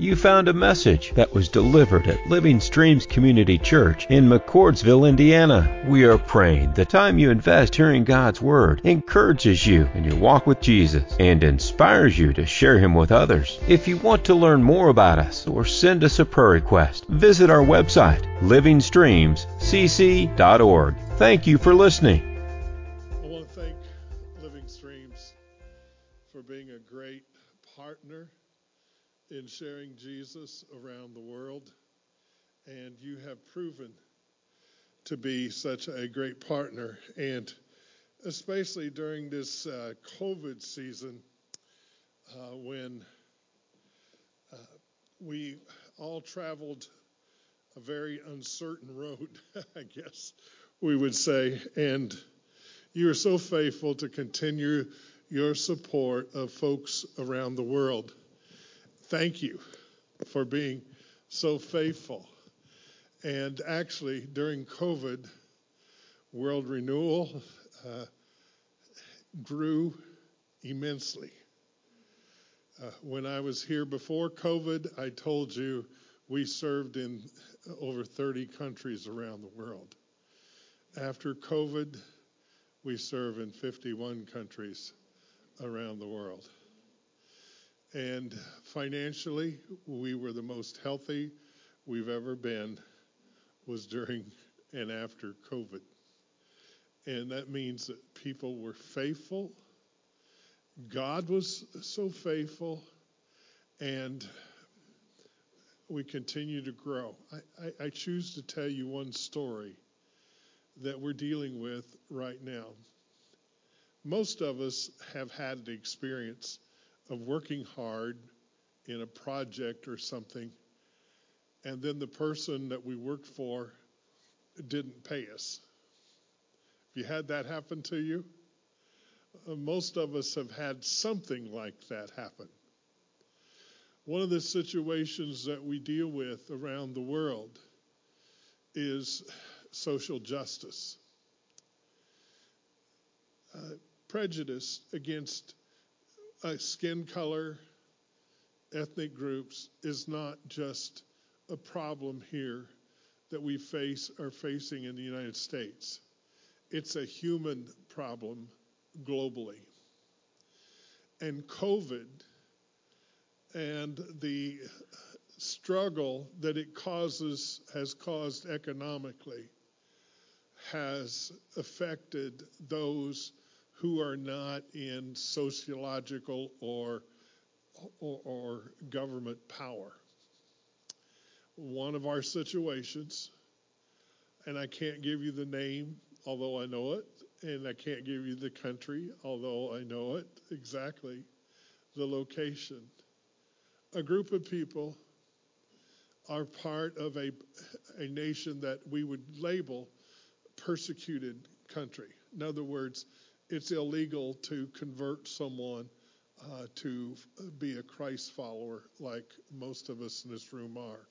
You found a message that was delivered at Living Streams Community Church in McCordsville, Indiana. We are praying the time you invest hearing God's Word encourages you in your walk with Jesus and inspires you to share Him with others. If you want to learn more about us or send us a prayer request, visit our website, livingstreamscc.org. Thank you for listening. In sharing Jesus around the world. And you have proven to be such a great partner. And especially during this uh, COVID season, uh, when uh, we all traveled a very uncertain road, I guess we would say. And you are so faithful to continue your support of folks around the world. Thank you for being so faithful. And actually, during COVID, World Renewal uh, grew immensely. Uh, when I was here before COVID, I told you we served in over 30 countries around the world. After COVID, we serve in 51 countries around the world. And financially, we were the most healthy we've ever been was during and after COVID. And that means that people were faithful. God was so faithful. And we continue to grow. I, I, I, choose to tell you one story that we're dealing with right now. Most of us have had the experience of working hard in a project or something, and then the person that we worked for didn't pay us. Have you had that happen to you? Uh, most of us have had something like that happen. One of the situations that we deal with around the world is social justice. Uh, prejudice against uh, skin color, ethnic groups is not just a problem here that we face are facing in the United States. It's a human problem globally. And COVID and the struggle that it causes has caused economically has affected those who are not in sociological or, or, or government power. One of our situations, and I can't give you the name, although I know it, and I can't give you the country, although I know it exactly, the location. A group of people are part of a, a nation that we would label persecuted country. In other words, it's illegal to convert someone uh, to be a Christ follower like most of us in this room are.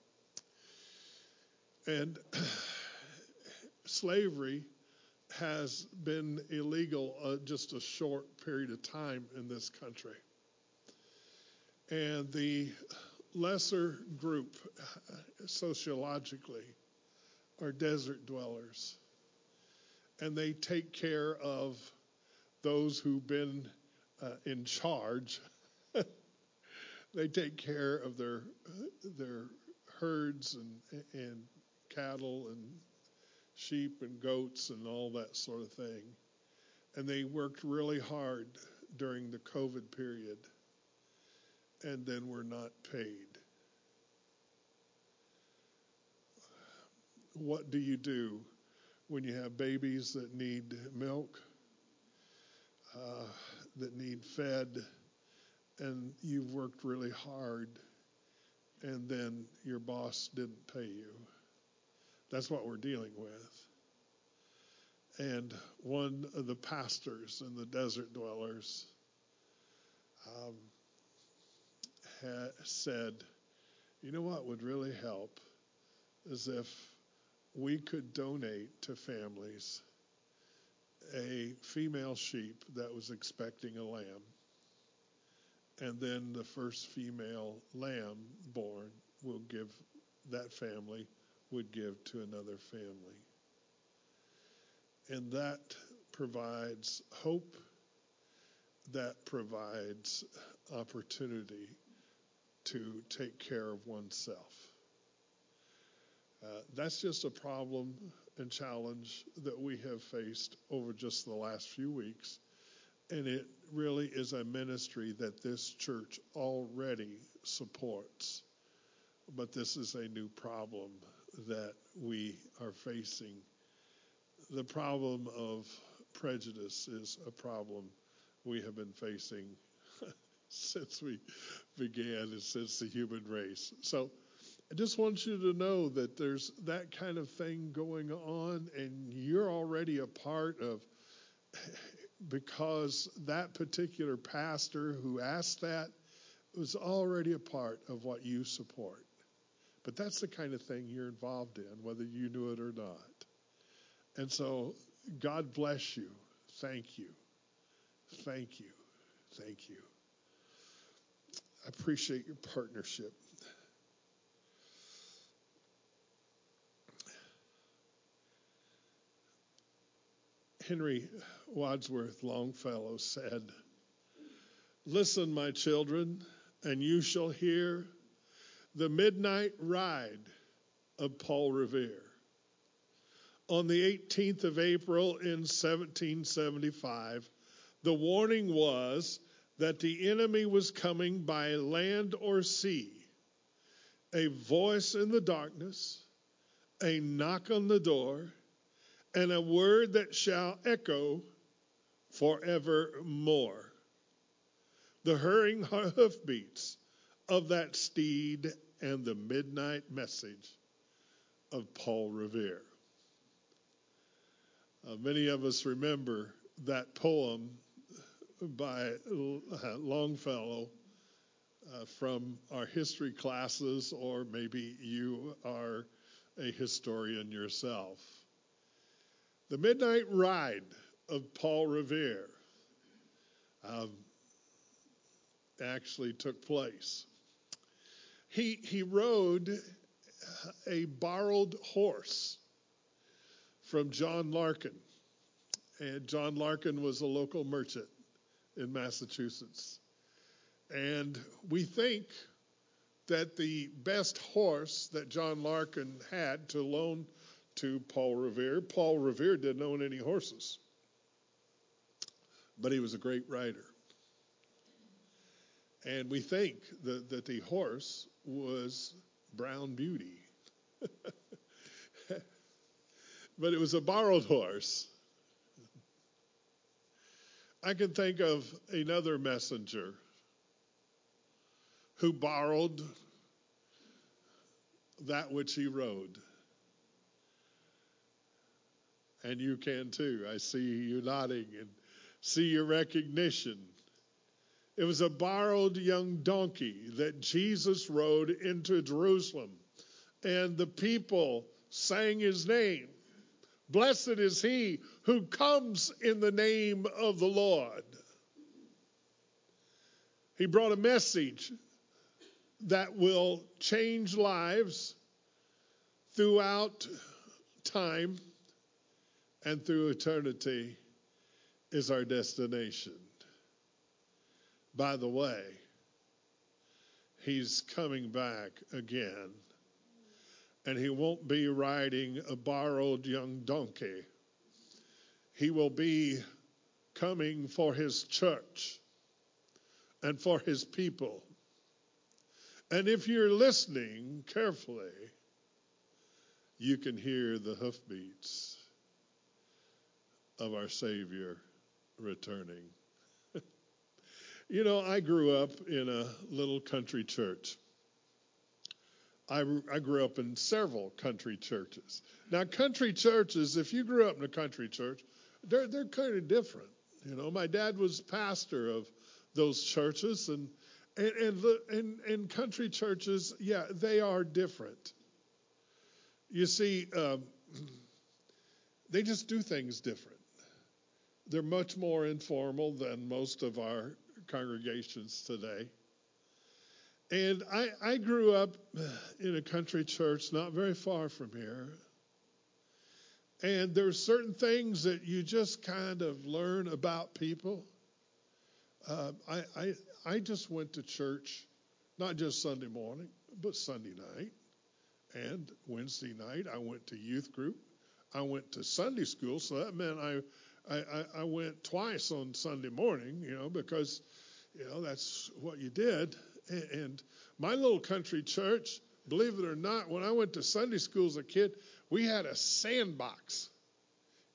And slavery has been illegal uh, just a short period of time in this country. And the lesser group sociologically are desert dwellers. And they take care of those who've been uh, in charge. they take care of their their herds and and cattle and sheep and goats and all that sort of thing. And they worked really hard during the COVID period and then were not paid. What do you do when you have babies that need milk? Uh, that need fed, and you've worked really hard, and then your boss didn't pay you. That's what we're dealing with. And one of the pastors and the desert dwellers um, said, You know what would really help is if we could donate to families a female sheep that was expecting a lamb. and then the first female lamb born will give that family would give to another family. And that provides hope, that provides opportunity to take care of oneself. Uh, that's just a problem and challenge that we have faced over just the last few weeks. And it really is a ministry that this church already supports. But this is a new problem that we are facing. The problem of prejudice is a problem we have been facing since we began and since the human race. So I just want you to know that there's that kind of thing going on, and you're already a part of because that particular pastor who asked that was already a part of what you support. But that's the kind of thing you're involved in, whether you knew it or not. And so, God bless you. Thank you. Thank you. Thank you. I appreciate your partnership. Henry Wadsworth Longfellow said, Listen, my children, and you shall hear the midnight ride of Paul Revere. On the 18th of April in 1775, the warning was that the enemy was coming by land or sea. A voice in the darkness, a knock on the door, and a word that shall echo forevermore. The hurrying hoofbeats of that steed and the midnight message of Paul Revere. Uh, many of us remember that poem by Longfellow uh, from our history classes, or maybe you are a historian yourself. The Midnight Ride of Paul Revere um, actually took place. He, he rode a borrowed horse from John Larkin. And John Larkin was a local merchant in Massachusetts. And we think that the best horse that John Larkin had to loan to Paul Revere, Paul Revere didn't own any horses, but he was a great rider. And we think that, that the horse was Brown Beauty. but it was a borrowed horse. I can think of another messenger who borrowed that which he rode. And you can too. I see you nodding and see your recognition. It was a borrowed young donkey that Jesus rode into Jerusalem, and the people sang his name. Blessed is he who comes in the name of the Lord. He brought a message that will change lives throughout time and through eternity is our destination. By the way, he's coming back again. And he won't be riding a borrowed young donkey. He will be coming for his church and for his people. And if you're listening carefully, you can hear the hoofbeats of our Savior returning. You know, I grew up in a little country church. I, I grew up in several country churches. Now, country churches, if you grew up in a country church, they're, they're kind of different. You know, my dad was pastor of those churches, and, and, and, and, and country churches, yeah, they are different. You see, um, they just do things different. They're much more informal than most of our congregations today. And I, I grew up in a country church not very far from here. And there's certain things that you just kind of learn about people. Uh, I, I, I just went to church, not just Sunday morning, but Sunday night and Wednesday night. I went to youth group. I went to Sunday school, so that meant I, I, I went twice on Sunday morning, you know, because, you know, that's what you did. And my little country church, believe it or not, when I went to Sunday school as a kid, we had a sandbox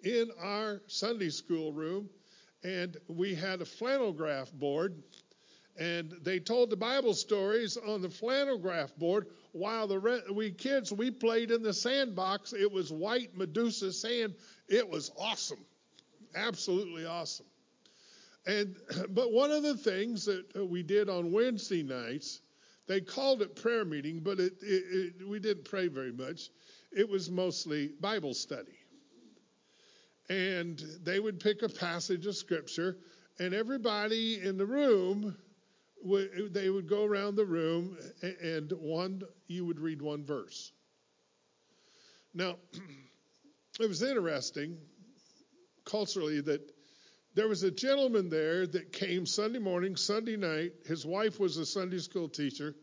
in our Sunday school room, and we had a flannel graph board, and they told the Bible stories on the flannel graph board while the re- we kids we played in the sandbox. It was white Medusa sand. It was awesome, absolutely awesome. And but one of the things that uh, we did on Wednesday nights, they called it prayer meeting, but it, it, it, we didn't pray very much. It was mostly Bible study. And they would pick a passage of scripture, and everybody in the room, they would go around the room, and one you would read one verse. Now, it was interesting culturally that there was a gentleman there that came Sunday morning, Sunday night. His wife was a Sunday school teacher.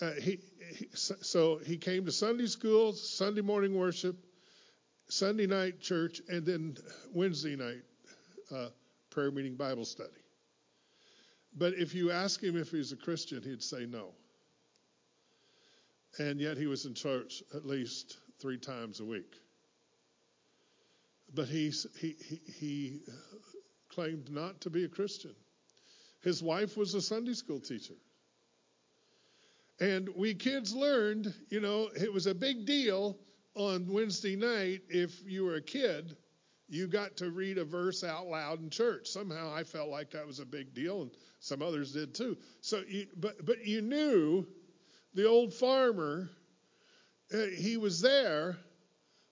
Uh, he, he, so he came to Sunday school, Sunday morning worship, Sunday night church, and then Wednesday night uh, prayer meeting Bible study. But if you ask him if he's a Christian, he'd say no. And yet he was in church at least three times a week. But he, he, he claimed not to be a Christian. His wife was a Sunday school teacher. And we kids learned, you know, it was a big deal on Wednesday night if you were a kid, you got to read a verse out loud in church. Somehow I felt like that was a big deal, and some others did too. So, you, but but you knew the old farmer, uh, he was there,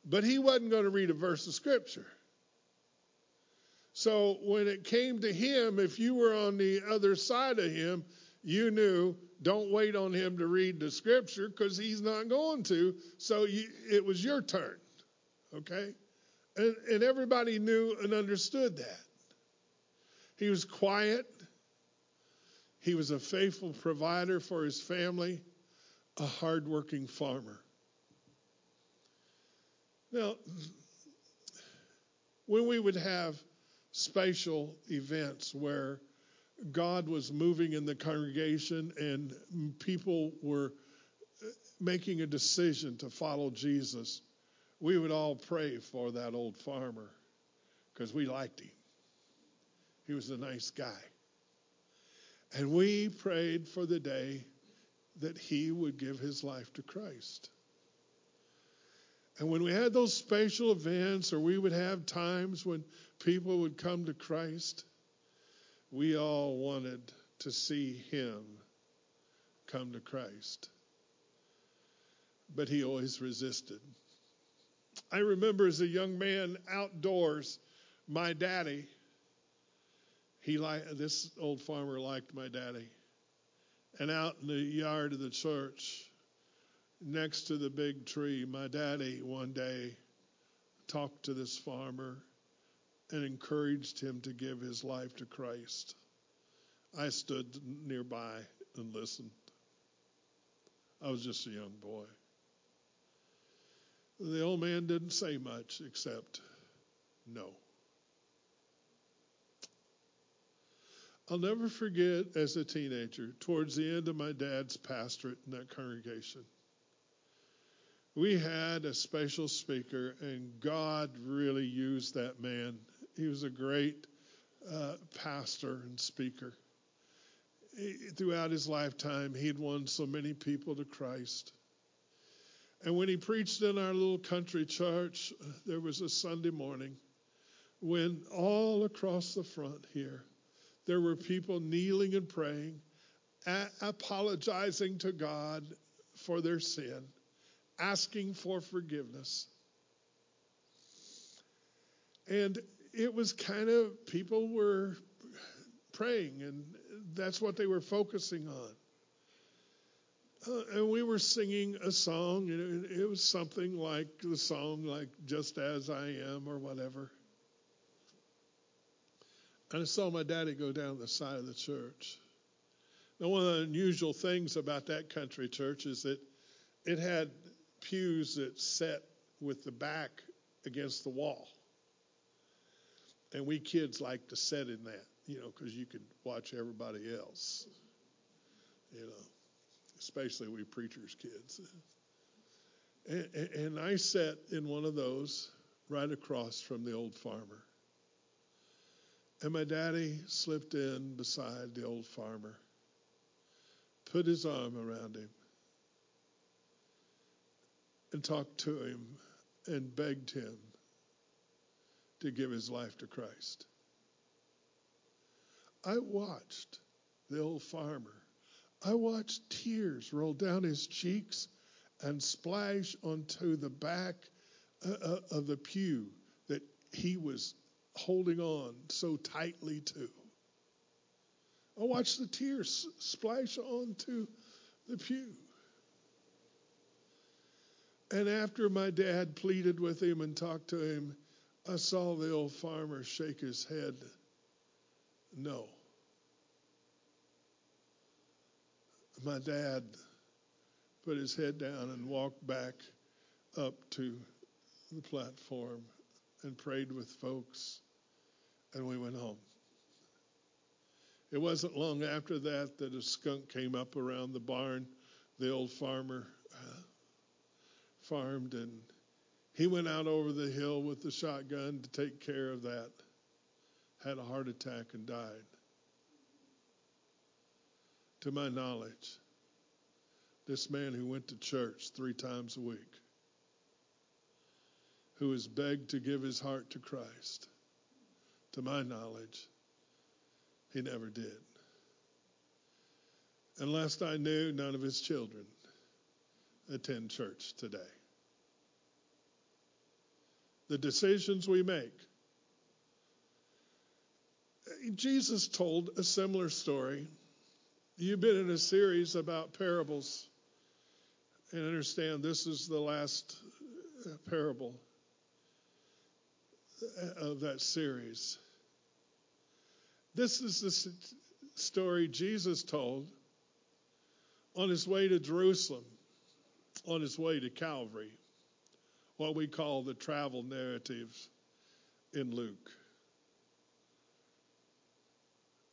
but he wasn't going to read a verse of scripture. So when it came to him, if you were on the other side of him, you knew don't wait on him to read the scripture because he's not going to. So you, it was your turn. Okay? And, and everybody knew and understood that. He was quiet. He was a faithful provider for his family, a hardworking farmer. Now, when we would have spatial events where God was moving in the congregation and people were making a decision to follow Jesus, we would all pray for that old farmer because we liked him. He was a nice guy. And we prayed for the day that he would give his life to Christ. And when we had those special events, or we would have times when people would come to Christ, we all wanted to see him come to Christ. But he always resisted. I remember as a young man outdoors, my daddy, he this old farmer liked my daddy. And out in the yard of the church, next to the big tree, my daddy one day talked to this farmer and encouraged him to give his life to Christ. I stood nearby and listened. I was just a young boy. The old man didn't say much except no. I'll never forget as a teenager, towards the end of my dad's pastorate in that congregation, we had a special speaker, and God really used that man. He was a great uh, pastor and speaker. He, throughout his lifetime, he'd won so many people to Christ. And when he preached in our little country church, there was a Sunday morning when all across the front here, there were people kneeling and praying, a- apologizing to God for their sin asking for forgiveness. And it was kind of, people were praying, and that's what they were focusing on. Uh, and we were singing a song, and it, it was something like the song, like "Just as I Am" or whatever. And I saw my daddy go down the side of the church. Now, one of the unusual things about that country church is that it had pews that set with the back against the wall. And we kids like to sit in that, you know, because you could watch everybody else, you know, especially we preachers' kids. And, and I sat in one of those right across from the old farmer. And my daddy slipped in beside the old farmer, put his arm around him, and talked to him and begged him to give his life to Christ. I watched the old farmer. I watched tears roll down his cheeks and splash onto the back uh, uh, of the pew that he was holding on so tightly to. I watched the tears splash onto the pew. And after my dad pleaded with him and talked to him, I saw the old farmer shake his head. No. My dad put his head down and walked back up to the platform and prayed with folks, and we went home. It wasn't long after that that a skunk came up around the barn the old farmer farmed, and he went out over the hill with the shotgun to take care of that, had a heart attack, and died. To my knowledge, this man who went to church three times a week, who was begged to give his heart to Christ, to my knowledge, he never did. And last I knew, none of his children attend church today. The decisions we make. Jesus told a similar story. You've been in a series about parables, and understand this is the last uh, parable uh, of that series. This is the story Jesus told on his way to Jerusalem, on his way to Calvary, what we call the travel narratives in Luke.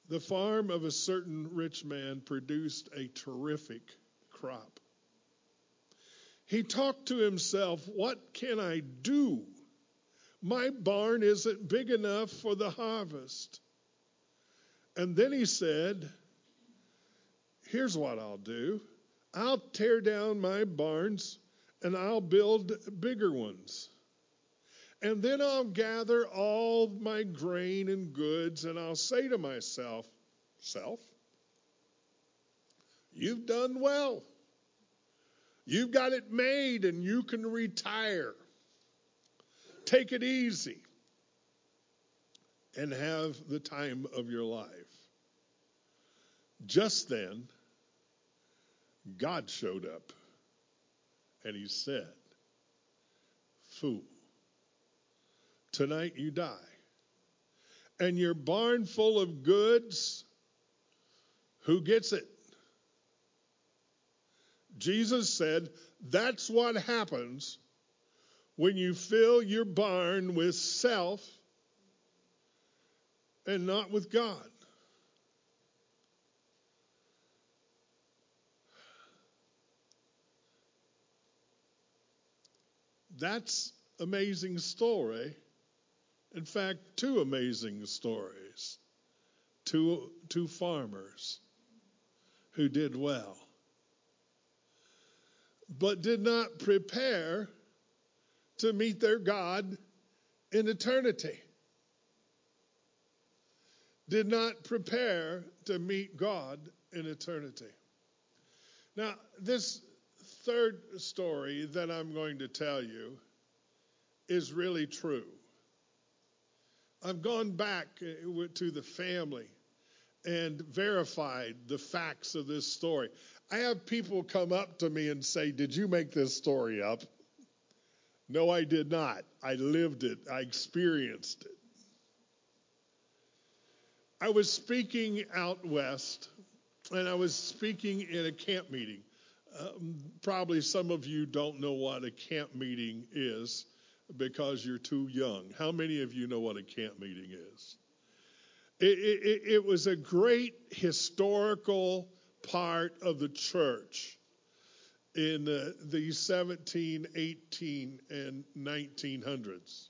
The farm of a certain rich man produced a terrific crop. He talked to himself, What can I do? My barn isn't big enough for the harvest. And then he said, Here's what I'll do I'll tear down my barns and I'll build bigger ones. And then I'll gather all my grain and goods and I'll say to myself, Self, you've done well. You've got it made and you can retire. Take it easy and have the time of your life. Just then, God showed up and he said, Fool, tonight you die. And your barn full of goods, who gets it? Jesus said, That's what happens when you fill your barn with self and not with God. That's amazing story. In fact, two amazing stories. Two, two farmers who did well, but did not prepare to meet their God in eternity. Did not prepare to meet God in eternity. Now, this third story that I'm going to tell you is really true. I've gone back uh, to the family and verified the facts of this story. I have people come up to me and say, Did you make this story up? No, I did not. I lived it, I experienced it. I was speaking out west, and I was speaking in a camp meeting. Um, probably some of you don't know what a camp meeting is because you're too young. How many of you know what a camp meeting is? It, it, it was a great historical part of the church in the, the 17, 18, and 1900s.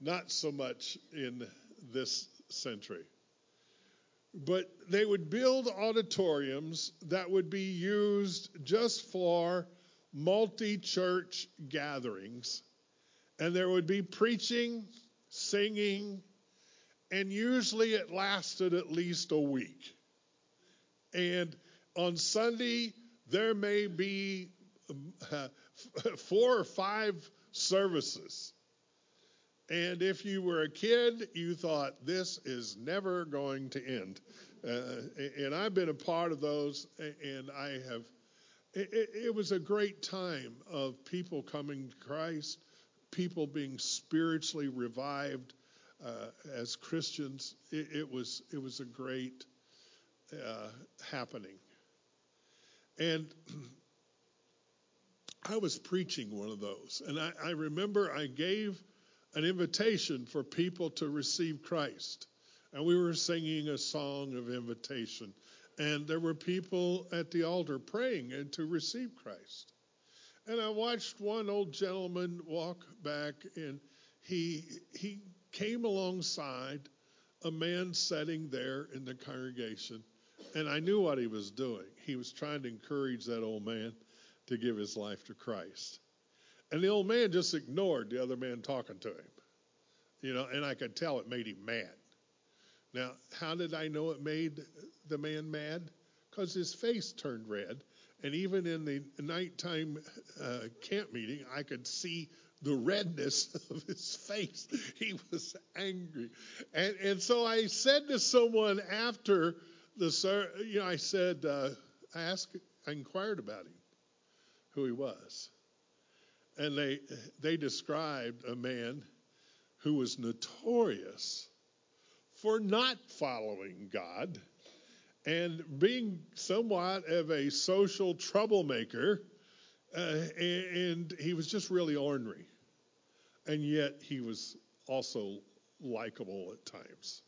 Not so much in this century. But they would build auditoriums that would be used just for multi church gatherings. And there would be preaching, singing, and usually it lasted at least a week. And on Sunday, there may be four or five services. And if you were a kid, you thought, this is never going to end. Uh, and I've been a part of those, and I have. It, it, was a great time of people coming to Christ, people being spiritually revived uh, as Christians. It, it, was it was a great uh, happening. And I was preaching one of those, and I, I remember I gave an invitation for people to receive Christ. And we were singing a song of invitation. And there were people at the altar praying and to receive Christ. And I watched one old gentleman walk back and he he came alongside a man sitting there in the congregation and I knew what he was doing. He was trying to encourage that old man to give his life to Christ. And the old man just ignored the other man talking to him. You know, and I could tell it made him mad. Now, how did I know it made the man mad? Because his face turned red. And even in the nighttime uh, camp meeting, I could see the redness of his face. He was angry. And, and so I said to someone after the, you know, I said, uh, I asked, I inquired about him, who he was and they they described a man who was notorious for not following God and being somewhat of a social troublemaker, uh, and he was just really ornery, and yet he was also likable at times.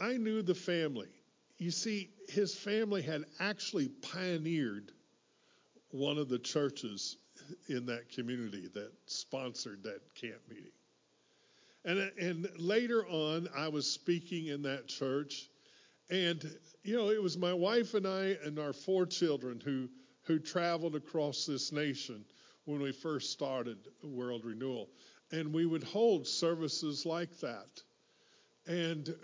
I knew the family. You see, his family had actually pioneered one of the churches in that community that sponsored that camp meeting. And, and later on, I was speaking in that church, and you know, it was my wife and I and our four children who who traveled across this nation when we first started World Renewal, and we would hold services like that. And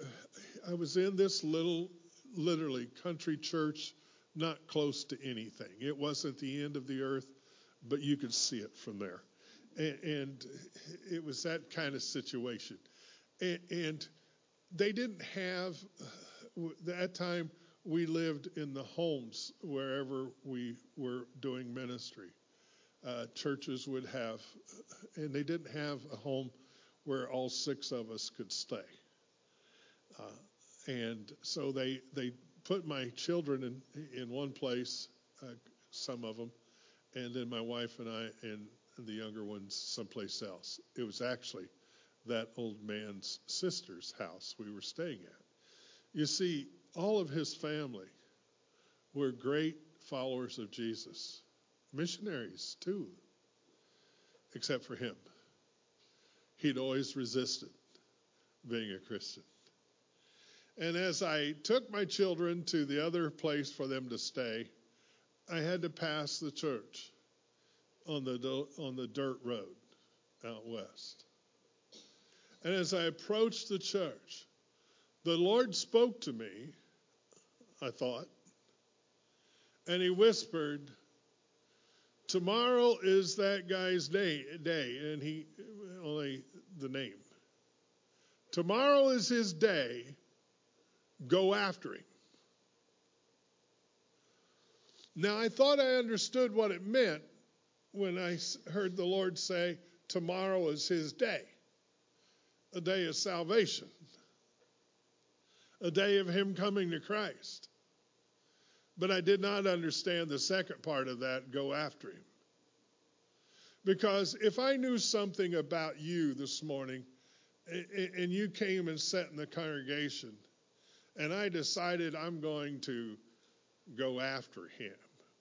I was in this little, literally, country church not close to anything. It wasn't the end of the earth, but you could see it from there. And, and it was that kind of situation. And, and they didn't have, that time, we lived in the homes wherever we were doing ministry. Uh, churches would have, and they didn't have a home where all six of us could stay. Uh, and so they they put my children in, in one place, uh, some of them, and then my wife and I and, and the younger ones someplace else. It was actually that old man's sister's house we were staying at. You see, all of his family were great followers of Jesus, missionaries too, except for him. He'd always resisted being a Christian. And as I took my children to the other place for them to stay, I had to pass the church on the on the dirt road out west. And as I approached the church, the Lord spoke to me, I thought, and he whispered, Tomorrow is that guy's day, day, and he only the name. Tomorrow is his day go after him. Now, I thought I understood what it meant when I heard the Lord say, Tomorrow is his day, a day of salvation, a day of him coming to Christ. But I did not understand the second part of that go after him. Because if I knew something about you this morning, and you came and sat in the congregation, and I decided I'm going to go after him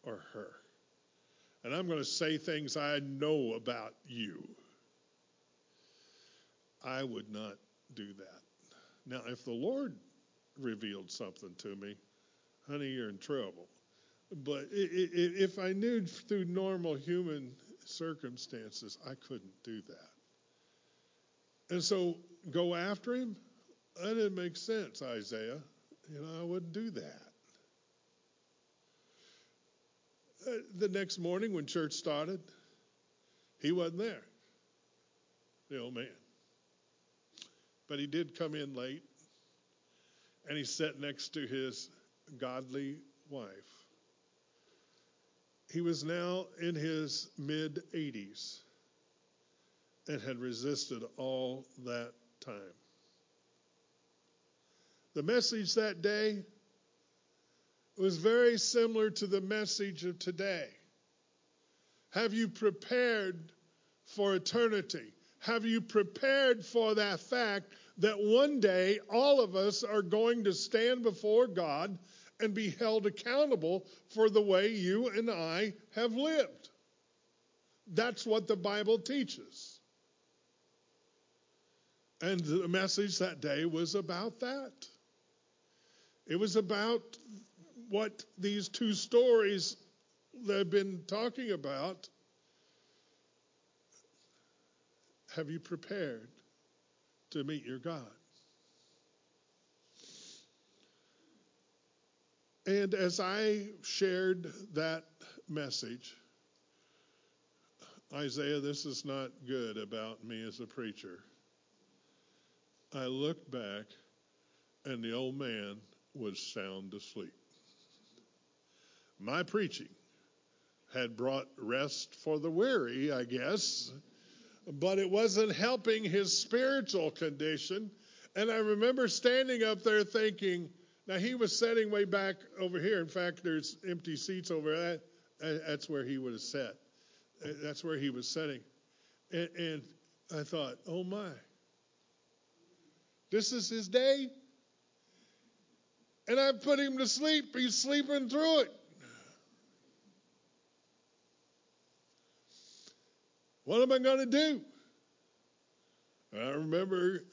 or her, and I'm going to say things I know about you, I would not do that. Now, if the Lord revealed something to me, honey, you're in trouble. But if I knew through normal human circumstances, I couldn't do that. And so go after him? That didn't make sense, Isaiah. You know, I wouldn't do that. Uh, the next morning when church started, he wasn't there, the old man. But he did come in late, and he sat next to his godly wife. He was now in his mid 80s and had resisted all that time. The message that day was very similar to the message of today. Have you prepared for eternity? Have you prepared for that fact that one day all of us are going to stand before God and be held accountable for the way you and I have lived? That's what the Bible teaches. And the message that day was about that. It was about what these two stories they've been talking about. Have you prepared to meet your God? And as I shared that message, Isaiah, this is not good about me as a preacher. I looked back, and the old man was sound asleep. My preaching had brought rest for the weary, I guess, but it wasn't helping his spiritual condition. And I remember standing up there thinking, now he was sitting way back over here. In fact, there's empty seats over there. That's where he would have sat. That's where he was sitting. And, and I thought, oh my, this is his day. And I put him to sleep. He's sleeping through it. What am I going to do? I remember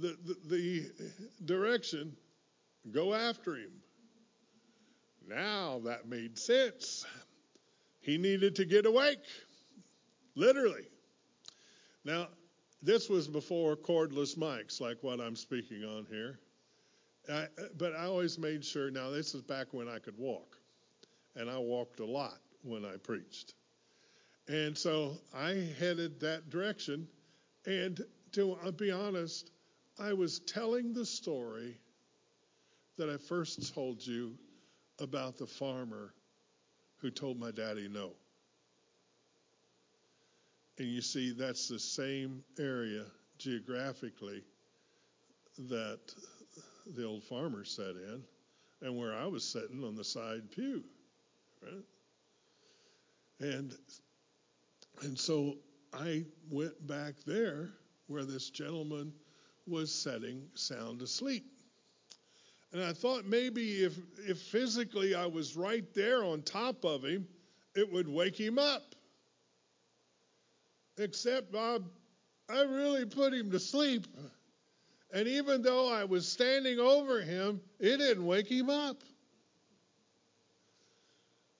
the, the, the direction go after him. Now that made sense. He needed to get awake, literally. Now, this was before cordless mics like what I'm speaking on here. But I always made sure, now, this is back when I could walk, and I walked a lot when I preached. And so I headed that direction. And to uh, be honest, I was telling the story that I first told you about the farmer who told my daddy no. And you see, that's the same area geographically that the old farmer sat in and where I was sitting on the side pew. Right? And and so I went back there where this gentleman was sitting sound asleep. And I thought maybe if, if physically I was right there on top of him, it would wake him up. Except, Bob, I really put him to sleep. And even though I was standing over him, it didn't wake him up.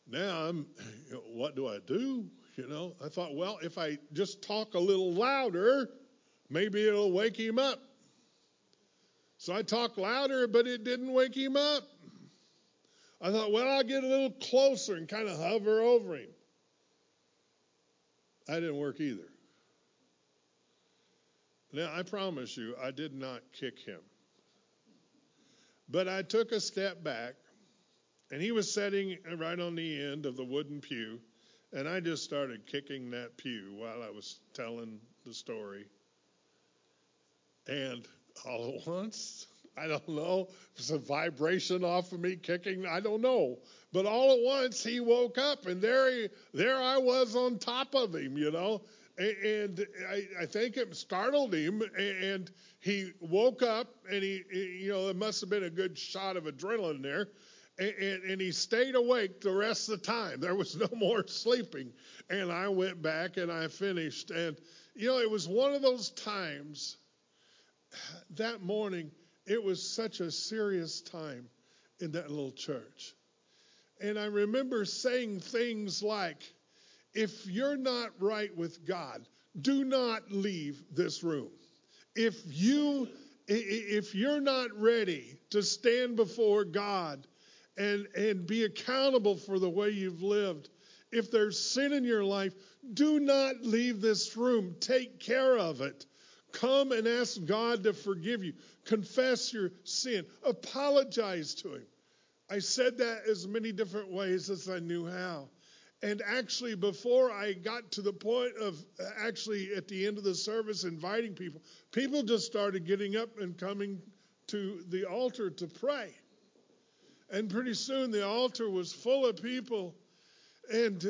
Now I'm, what do I do? You know, I thought, well, if I just talk a little louder, maybe it'll wake him up. So I talked louder, but it didn't wake him up. I thought, well, I'll get a little closer and kind of hover over him. That didn't work either. Now, I promise you, I did not kick him. But I took a step back, and he was sitting right on the end of the wooden pew, and I just started kicking that pew while I was telling the story. And all at once, I don't know, it's a vibration off of me kicking, I don't know. But all at once he woke up and there he, there I was on top of him, you know. And I, I think it startled him, and he woke up, and he, you know, it must have been a good shot of adrenaline there, and, and, he stayed awake the rest of the time. There was no more sleeping. And I went back and I finished. And, you know, it was one of those times that morning, it was such a serious time in that little church. And I remember saying things like, if you're not right with God, do not leave this room. If you if you're not ready to stand before God and and be accountable for the way you've lived, if there's sin in your life, do not leave this room. Take care of it. Come and ask God to forgive you. Confess your sin. Apologize to Him. I said that as many different ways as I knew how. And actually, before I got to the point of uh, actually at the end of the service inviting people, people just started getting up and coming to the altar to pray. And pretty soon the altar was full of people. And,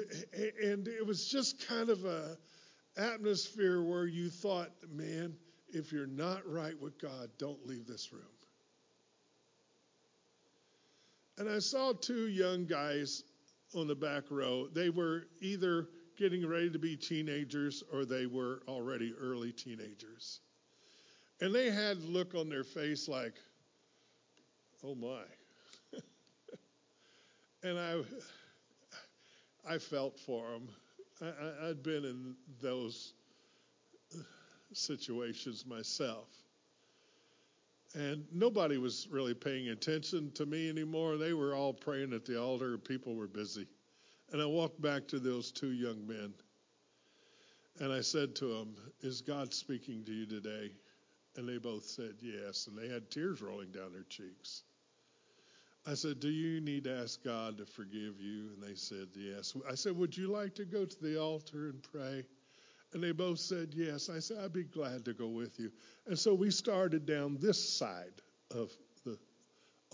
and it was just kind of a atmosphere where you thought, man, if you're not right with God, don't leave this room. And I saw two young guys on the back row. They were either getting ready to be teenagers or they were already early teenagers. And they had look on their face like, oh my. and I, I felt for them. I, I'd been in those situations myself. And nobody was really paying attention to me anymore. They were all praying at the altar, people were busy. And I walked back to those two young men. And I said to them, Is God speaking to you today? And they both said yes. And they had tears rolling down their cheeks. I said, Do you need to ask God to forgive you? And they said yes. I said, Would you like to go to the altar and pray? And they both said yes. I said, I'd be glad to go with you. And so we started down this side of the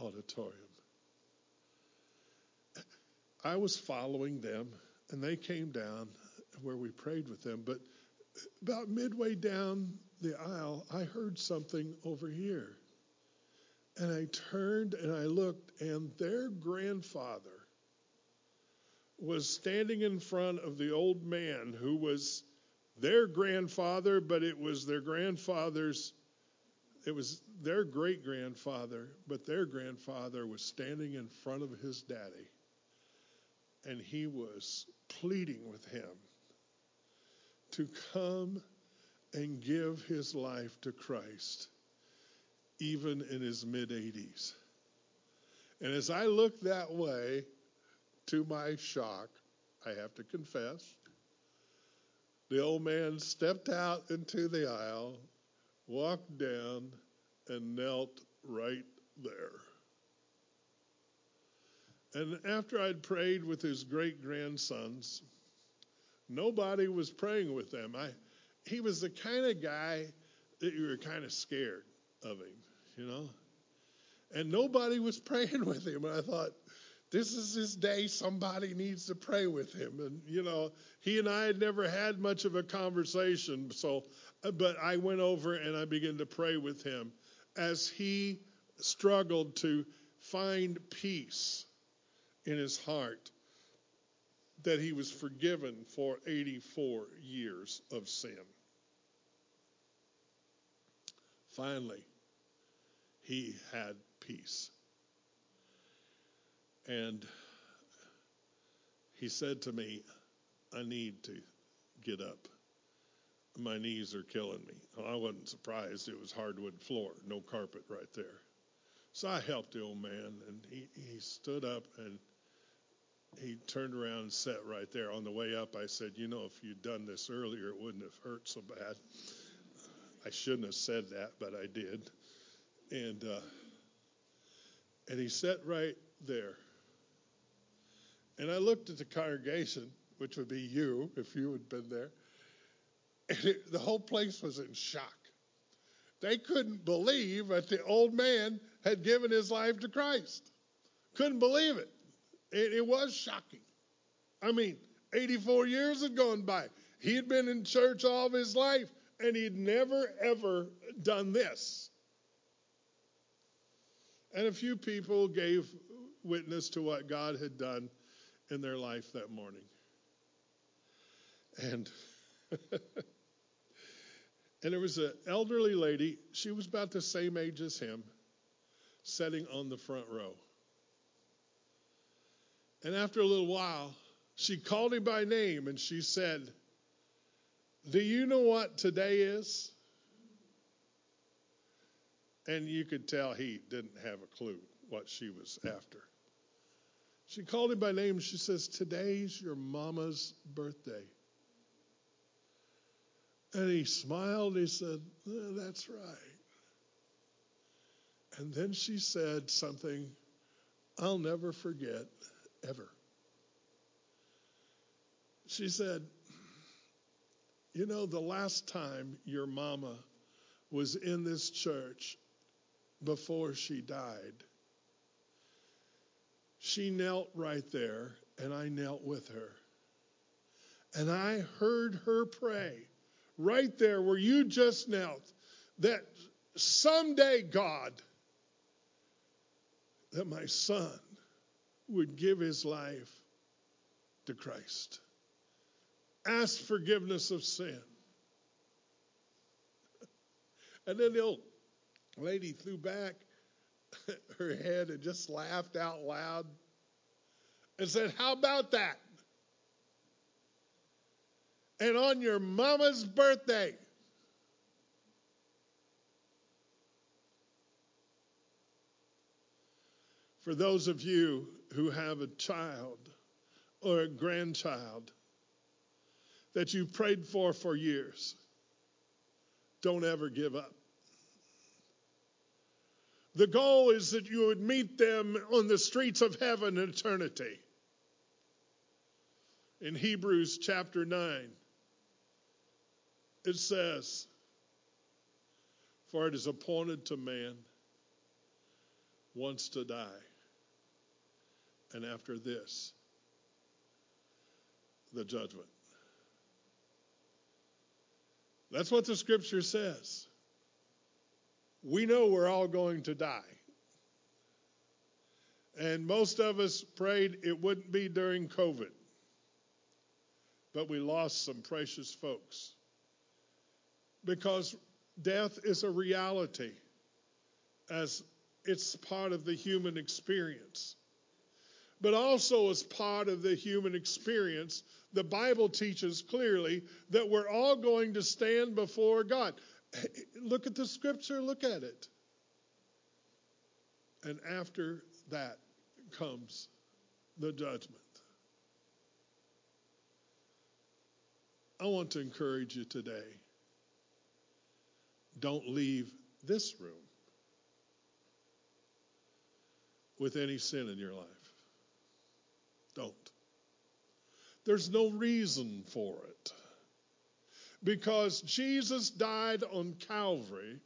auditorium. I was following them, and they came down where we prayed with them. But about midway down the aisle, I heard something over here. And I turned and I looked, and their grandfather was standing in front of the old man who was their grandfather, but it was their grandfather's, it was their great grandfather, but their grandfather was standing in front of his daddy. And he was pleading with him to come and give his life to Christ, even in his mid 80s. And as I looked that way, to my shock, I have to confess, the old man stepped out into the aisle, walked down, and knelt right there. And after I'd prayed with his great grandsons, nobody was praying with them. I, he was the kind of guy that you were kind of scared of him, you know? And nobody was praying with him. And I thought, this is his day. Somebody needs to pray with him. And, you know, he and I had never had much of a conversation. So, uh, but I went over and I began to pray with him as he struggled to find peace in his heart that he was forgiven for 84 years of sin. Finally, he had peace. And he said to me, I need to get up. My knees are killing me. Well, I wasn't surprised. It was hardwood floor, no carpet right there. So I helped the old man, and he, he stood up and he turned around and sat right there. On the way up, I said, You know, if you'd done this earlier, it wouldn't have hurt so bad. I shouldn't have said that, but I did. And uh, And he sat right there. And I looked at the congregation, which would be you if you had been there, and it, the whole place was in shock. They couldn't believe that the old man had given his life to Christ. Couldn't believe it. It, it was shocking. I mean, 84 years had gone by. He had been in church all of his life, and he'd never, ever done this. And a few people gave witness to what God had done in their life that morning. And and there was an elderly lady, she was about the same age as him, sitting on the front row. And after a little while, she called him by name and she said, Do you know what today is? And you could tell he didn't have a clue what she was after. She called him by name she says, Today's your mama's birthday. And he smiled. He said, That's right. And then she said something I'll never forget, ever. She said, You know, the last time your mama was in this church before she died, she knelt right there, and I knelt with her. And I heard her pray right there where you just knelt that someday, God, that my son would give his life to Christ. Ask forgiveness of sin. And then the old lady threw back her head and just laughed out loud and said, How about that? and on your mama's birthday. For those of you who have a child or a grandchild that you've prayed for for years, don't ever give up. The goal is that you would meet them on the streets of heaven in eternity. In Hebrews chapter 9, it says, For it is appointed to man once to die, and after this, the judgment. That's what the scripture says. We know we're all going to die. And most of us prayed it wouldn't be during COVID. But we lost some precious folks because death is a reality as it's part of the human experience. But also, as part of the human experience, the Bible teaches clearly that we're all going to stand before God. Look at the scripture, look at it. And after that comes the judgment. I want to encourage you today don't leave this room with any sin in your life. Don't. There's no reason for it. Because Jesus died on Calvary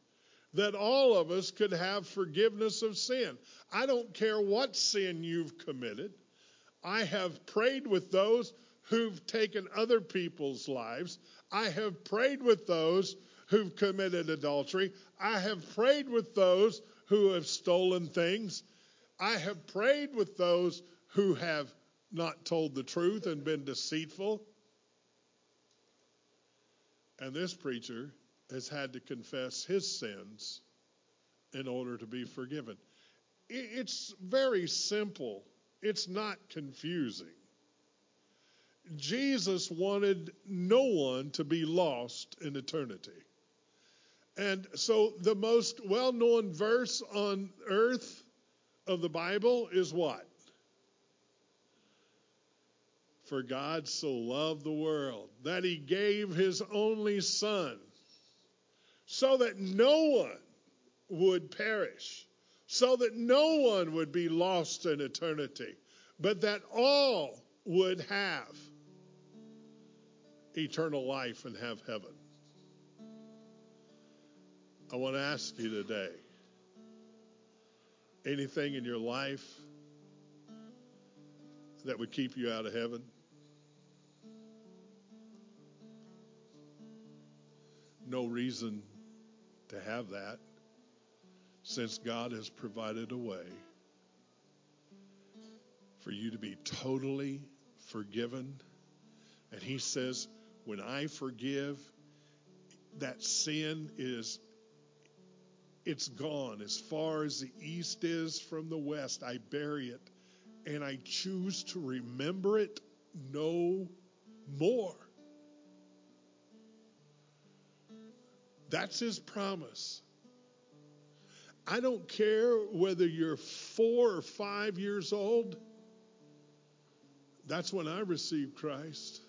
that all of us could have forgiveness of sin. I don't care what sin you've committed. I have prayed with those who've taken other people's lives. I have prayed with those who've committed adultery. I have prayed with those who have stolen things. I have prayed with those who have not told the truth and been deceitful. And this preacher has had to confess his sins in order to be forgiven. It's very simple, it's not confusing. Jesus wanted no one to be lost in eternity. And so the most well known verse on earth of the Bible is what? For God so loved the world that he gave his only Son, so that no one would perish, so that no one would be lost in eternity, but that all would have eternal life and have heaven. I want to ask you today anything in your life that would keep you out of heaven? No reason to have that since God has provided a way for you to be totally forgiven. And He says, when I forgive, that sin is it's gone as far as the east is from the west i bury it and i choose to remember it no more that's his promise i don't care whether you're four or five years old that's when i received christ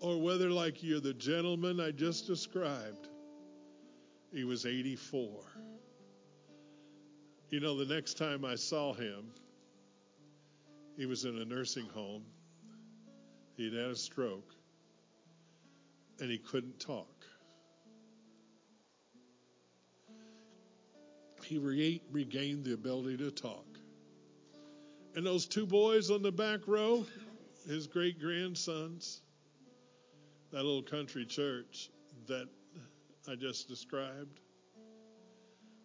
or whether, like you're the gentleman I just described, he was 84. You know, the next time I saw him, he was in a nursing home. He'd had a stroke, and he couldn't talk. He re- regained the ability to talk. And those two boys on the back row, his great grandsons, that little country church that I just described,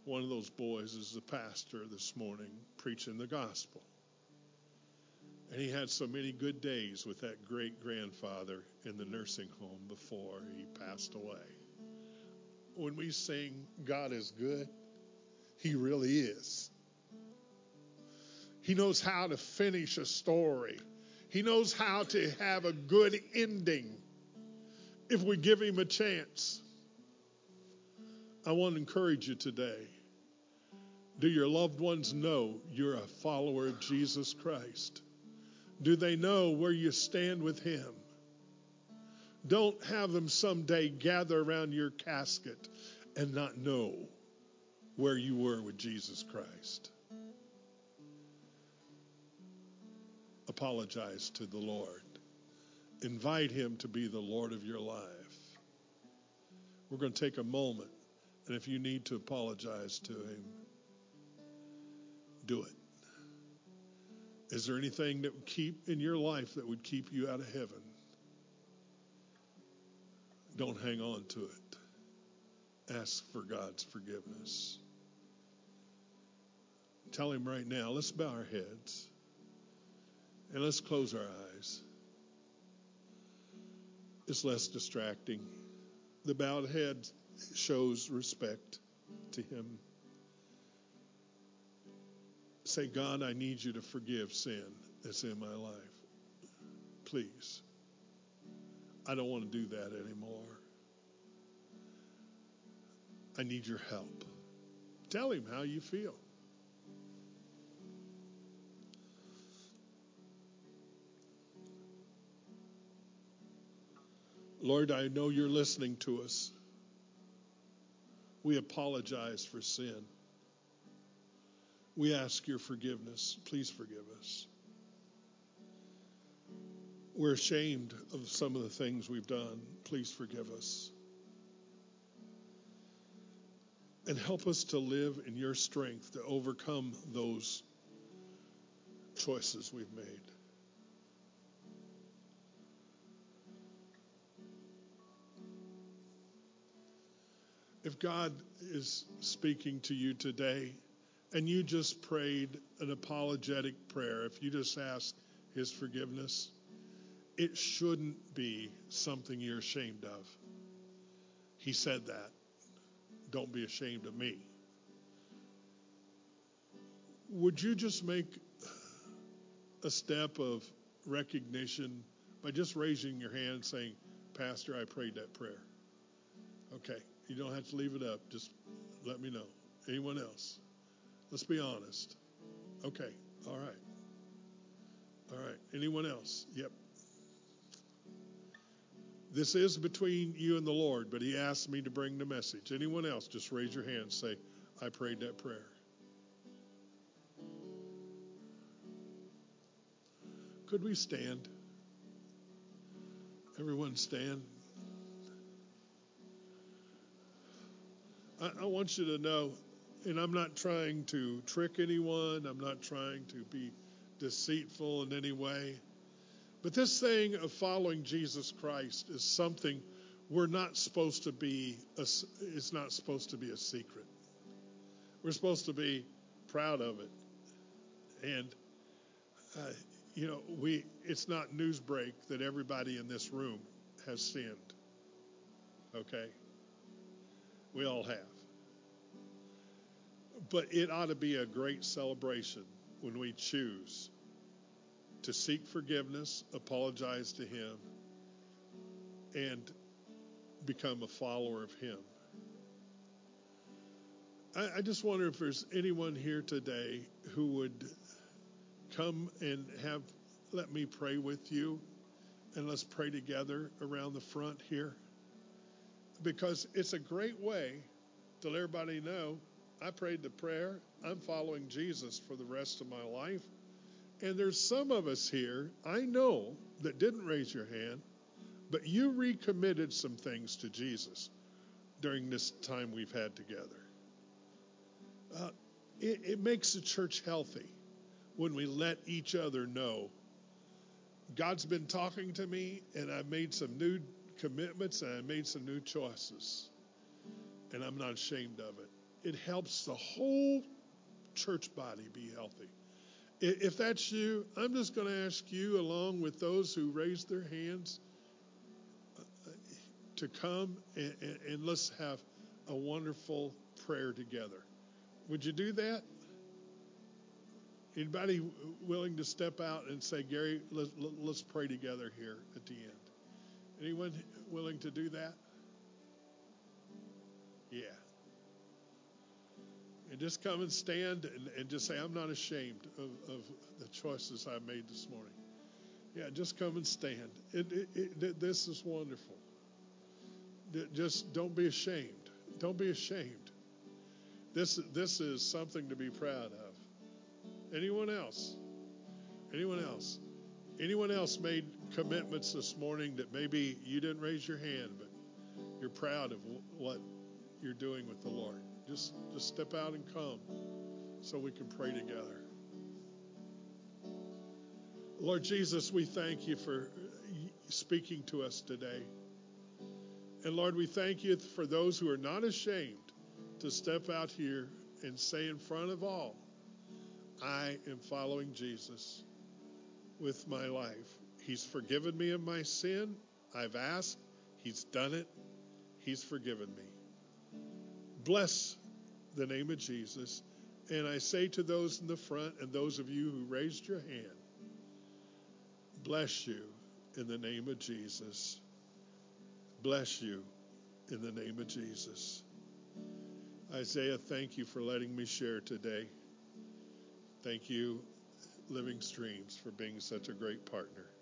one of those boys is the pastor this morning preaching the gospel. And he had so many good days with that great grandfather in the nursing home before he passed away. When we sing, God is good, He really is. He knows how to finish a story, He knows how to have a good ending if we give him a chance. I want to encourage you today. Do your loved ones know you're a follower of Jesus Christ? Do they know where you stand with him? Don't have them someday gather around your casket and not know where you were with Jesus Christ. Apologize to the Lord. Invite him to be the Lord of your life. We're going to take a moment, and if you need to apologize to him, do it. Is there anything that would keep in your life that would keep you out of heaven? Don't hang on to it. Ask for God's forgiveness. Tell him right now, let's bow our heads and let's close our eyes. It's less distracting. The bowed head shows respect to Him. Say, God, I need you to forgive sin that's in my life. Please. I don't want to do that anymore. I need your help. Tell him how you feel. Lord, I know you're listening to us. We apologize for sin. We ask your forgiveness. Please forgive us. We're ashamed of some of the things we've done. Please forgive us. And help us to live in your strength to overcome those choices we've made. If God is speaking to you today and you just prayed an apologetic prayer, if you just ask His forgiveness, it shouldn't be something you're ashamed of. He said that. Don't be ashamed of me. Would you just make a step of recognition by just raising your hand saying, Pastor, I prayed that prayer? Okay. You don't have to leave it up. Just let me know. Anyone else? Let's be honest. Okay. All right. All right. Anyone else? Yep. This is between you and the Lord, but he asked me to bring the message. Anyone else? Just raise your hand. Say, I prayed that prayer. Could we stand? Everyone stand. I, I want you to know, and I'm not trying to trick anyone, I'm not trying to be deceitful in any way. But this thing of following Jesus Christ is something we're not supposed to be, a, it's not supposed to be a secret. We're supposed to be proud of it. And, uh, you know, we, it's not newsbreak that everybody in this room has sinned. Okay? We all have. But it ought to be a great celebration when we choose to seek forgiveness, apologize to Him, and become a follower of Him. I, I just wonder if there's anyone here today who would come and have let me pray with you and let's pray together around the front here because it's a great way to let everybody know I prayed the prayer. I'm following Jesus for the rest of my life. And there's some of us here, I know, that didn't raise your hand, but you recommitted some things to Jesus during this time we've had together. Uh, it, it makes the church healthy when we let each other know God's been talking to me, and I've made some new commitments and I made some new choices. And I'm not ashamed of it. It helps the whole church body be healthy. If that's you, I'm just going to ask you, along with those who raised their hands, to come and, and, and let's have a wonderful prayer together. Would you do that? Anybody willing to step out and say, Gary, let, us pray together here at the end? Anyone willing to do that? Yeah. And just come and stand and, and just say, I'm not ashamed of, of, the choices I made this morning. Yeah, just come and stand. It, it, it, this is wonderful. Just don't be ashamed. Don't be ashamed. This, this is something to be proud of. Anyone else? Anyone else? Anyone else made commitments this morning that maybe you didn't raise your hand, but you're proud of what you're doing with the Lord? Just, just step out and come so we can pray together. Lord Jesus, we thank you for speaking to us today. And Lord, we thank you for those who are not ashamed to step out here and say in front of all, I am following Jesus with my life. He's forgiven me of my sin. I've asked. He's done it. He's forgiven me. Bless the name of Jesus. And I say to those in the front and those of you who raised your hand, bless you in the name of Jesus. Bless you in the name of Jesus. Isaiah, thank you for letting me share today. Thank you, Living Streams, for being such a great partner.